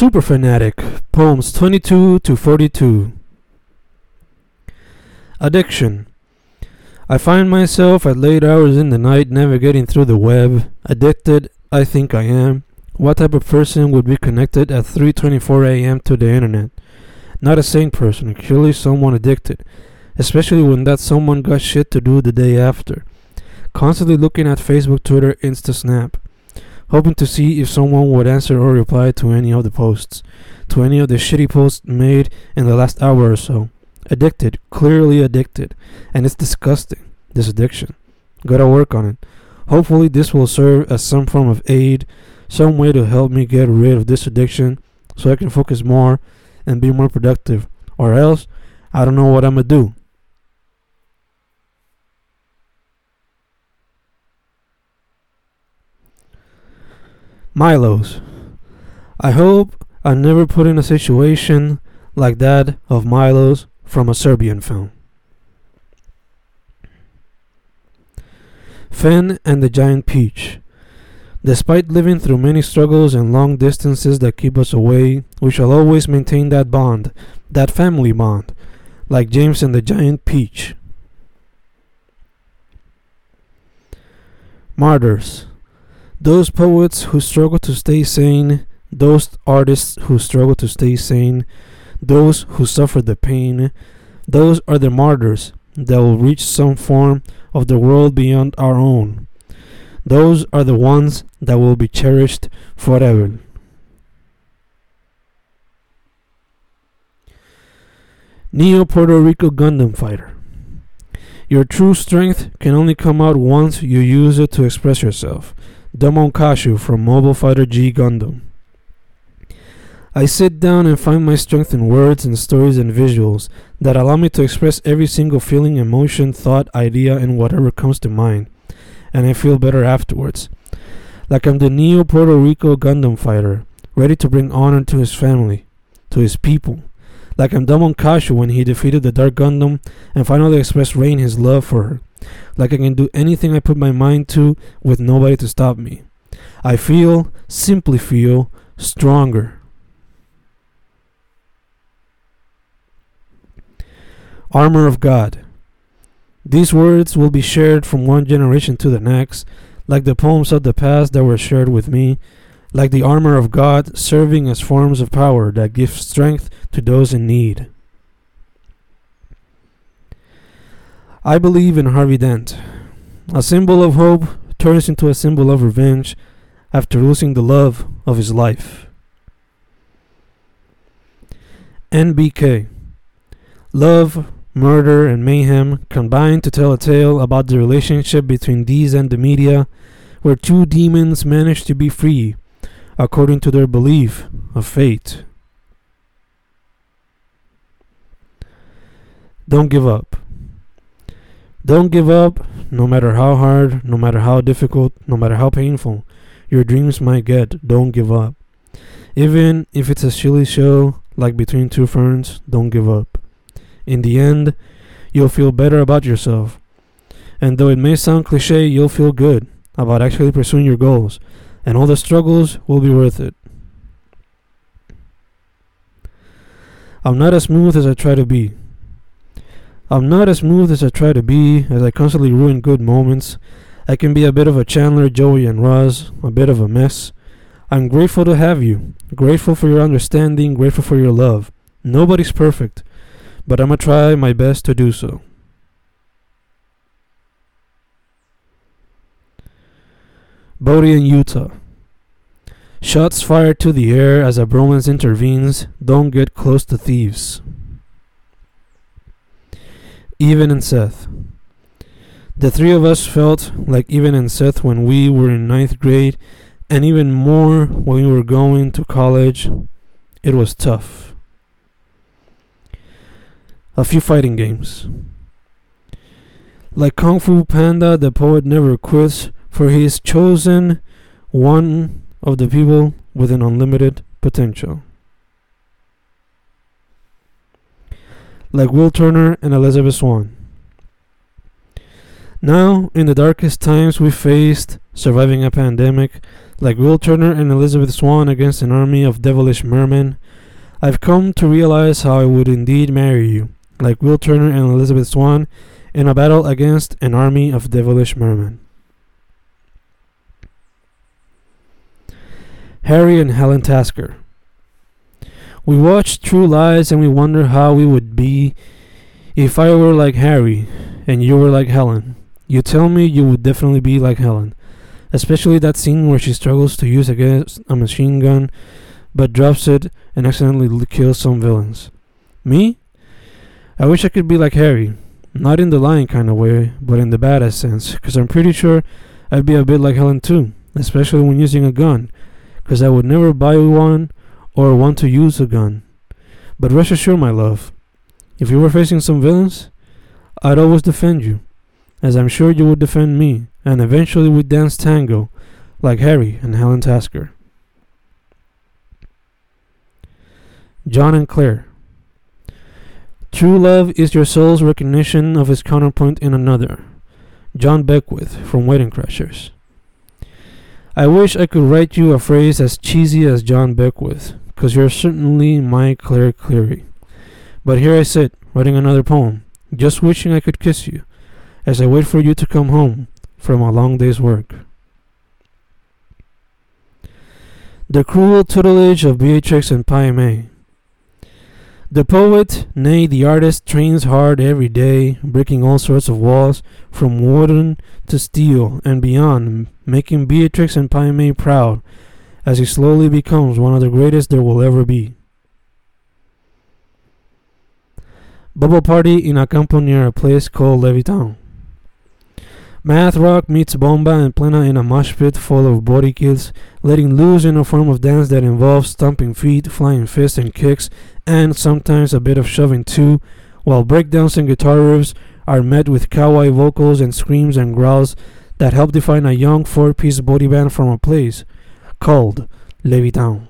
Super Fanatic, poems 22 to 42. Addiction. I find myself at late hours in the night navigating through the web. Addicted, I think I am. What type of person would be connected at 3:24 a.m. to the internet? Not a sane person, clearly someone addicted, especially when that someone got shit to do the day after. Constantly looking at Facebook, Twitter, Insta, Snap hoping to see if someone would answer or reply to any of the posts, to any of the shitty posts made in the last hour or so. Addicted, clearly addicted, and it's disgusting, this addiction. Gotta work on it. Hopefully, this will serve as some form of aid, some way to help me get rid of this addiction so I can focus more and be more productive. Or else, I don't know what I'm gonna do. Milos. I hope I never put in a situation like that of Milos from a Serbian film. Finn and the Giant Peach. Despite living through many struggles and long distances that keep us away, we shall always maintain that bond, that family bond, like James and the Giant Peach. Martyrs. Those poets who struggle to stay sane, those artists who struggle to stay sane, those who suffer the pain, those are the martyrs that will reach some form of the world beyond our own. Those are the ones that will be cherished forever. Neo Puerto Rico Gundam Fighter. Your true strength can only come out once you use it to express yourself. Domon Kasshu from Mobile Fighter G Gundam. I sit down and find my strength in words and stories and visuals that allow me to express every single feeling, emotion, thought, idea, and whatever comes to mind, and I feel better afterwards. Like I'm the Neo Puerto Rico Gundam fighter, ready to bring honor to his family, to his people. Like I'm Domon Kasshu when he defeated the Dark Gundam and finally expressed Rain his love for her like I can do anything I put my mind to with nobody to stop me. I feel, simply feel, stronger. Armor of God. These words will be shared from one generation to the next, like the poems of the past that were shared with me, like the armor of God serving as forms of power that give strength to those in need. I believe in Harvey Dent. A symbol of hope turns into a symbol of revenge after losing the love of his life. NBK Love, murder, and mayhem combine to tell a tale about the relationship between these and the media, where two demons manage to be free according to their belief of fate. Don't give up. Don't give up, no matter how hard, no matter how difficult, no matter how painful your dreams might get. Don't give up. Even if it's a silly show like Between Two Ferns, don't give up. In the end, you'll feel better about yourself. And though it may sound cliche, you'll feel good about actually pursuing your goals, and all the struggles will be worth it. I'm not as smooth as I try to be. I'm not as smooth as I try to be, as I constantly ruin good moments. I can be a bit of a Chandler, Joey, and Ross, a bit of a mess. I'm grateful to have you, grateful for your understanding, grateful for your love. Nobody's perfect, but I'm gonna try my best to do so. Bodhi in Utah. Shots fired to the air as a bromance intervenes. Don't get close to thieves. Evan and Seth. The three of us felt like Evan and Seth when we were in ninth grade, and even more when we were going to college. It was tough. A few fighting games. Like Kung Fu Panda, the poet never quits, for he is chosen one of the people with an unlimited potential. like Will Turner and Elizabeth Swann. Now, in the darkest times we faced, surviving a pandemic, like Will Turner and Elizabeth Swann against an army of devilish mermen. I've come to realize how I would indeed marry you, like Will Turner and Elizabeth Swann in a battle against an army of devilish mermen. Harry and Helen Tasker. We watch True Lies and we wonder how we would be if I were like Harry and you were like Helen. You tell me you would definitely be like Helen. Especially that scene where she struggles to use against a machine gun but drops it and accidentally kills some villains. Me? I wish I could be like Harry. Not in the lying kind of way, but in the badass sense, because I'm pretty sure I'd be a bit like Helen too, especially when using a gun, because I would never buy one or want to use a gun. But rest assured, my love, if you were facing some villains, I'd always defend you, as I'm sure you would defend me, and eventually we'd dance tango, like Harry and Helen Tasker. John and Claire. True love is your soul's recognition of its counterpoint in another. John Beckwith from Wedding Crashers. I wish I could write you a phrase as cheesy as John Beckwith, because you're certainly my Claire Cleary. But here I sit, writing another poem, just wishing I could kiss you, as I wait for you to come home from a long day's work. The cruel tutelage of Beatrix and Pai Mei. The poet, nay, the artist, trains hard every day, breaking all sorts of walls, from wooden to steel and beyond, making Beatrix and Pai Mei proud, as he slowly becomes one of the greatest there will ever be. Bubble party in a campo near a place called Levittown. Math rock meets bomba and plena in a mosh pit full of body kids, letting loose in a form of dance that involves stomping feet, flying fists and kicks, and sometimes a bit of shoving too, while breakdowns and guitar riffs are met with kawaii vocals and screams and growls that help define a young four-piece body band from a place called Levittown.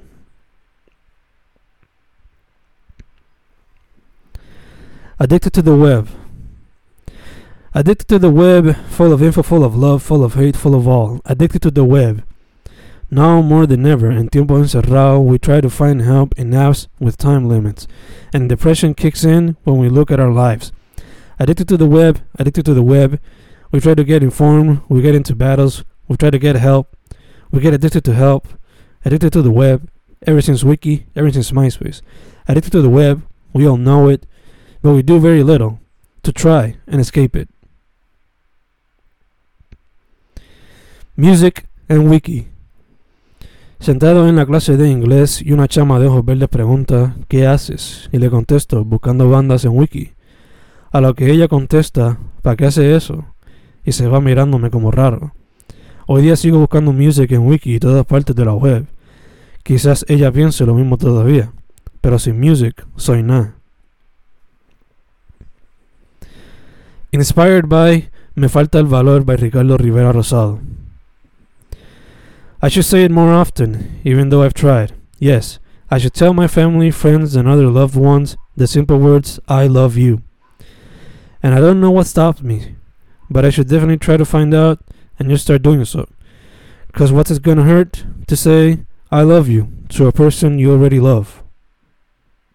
Addicted to the web. Addicted to the web, full of info, full of love, full of hate, full of all. Addicted to the web. Now more than ever, in tiempo encerrado, we try to find help in apps with time limits. And depression kicks in when we look at our lives. Addicted to the web, addicted to the web. We try to get informed, we get into battles, we try to get help, we get addicted to help, addicted to the web, ever since Wiki, ever since MySpace. Addicted to the web, we all know it, but we do very little to try and escape it. Music and Wiki. Sentado en la clase de inglés y una chama de ojos verdes pregunta ¿Qué haces? Y le contesto buscando bandas en Wiki. A lo que ella contesta ¿Para qué hace eso? Y se va mirándome como raro. Hoy día sigo buscando music en Wiki y todas partes de la web. Quizás ella piense lo mismo todavía, pero sin music soy nada. Inspired by Me falta el valor by Ricardo Rivera Rosado. I should say it more often, even though I've tried. Yes, I should tell my family, friends, and other loved ones the simple words, I love you. And I don't know what stopped me, but I should definitely try to find out and just start doing so. Because what's it gonna hurt to say, I love you to a person you already love?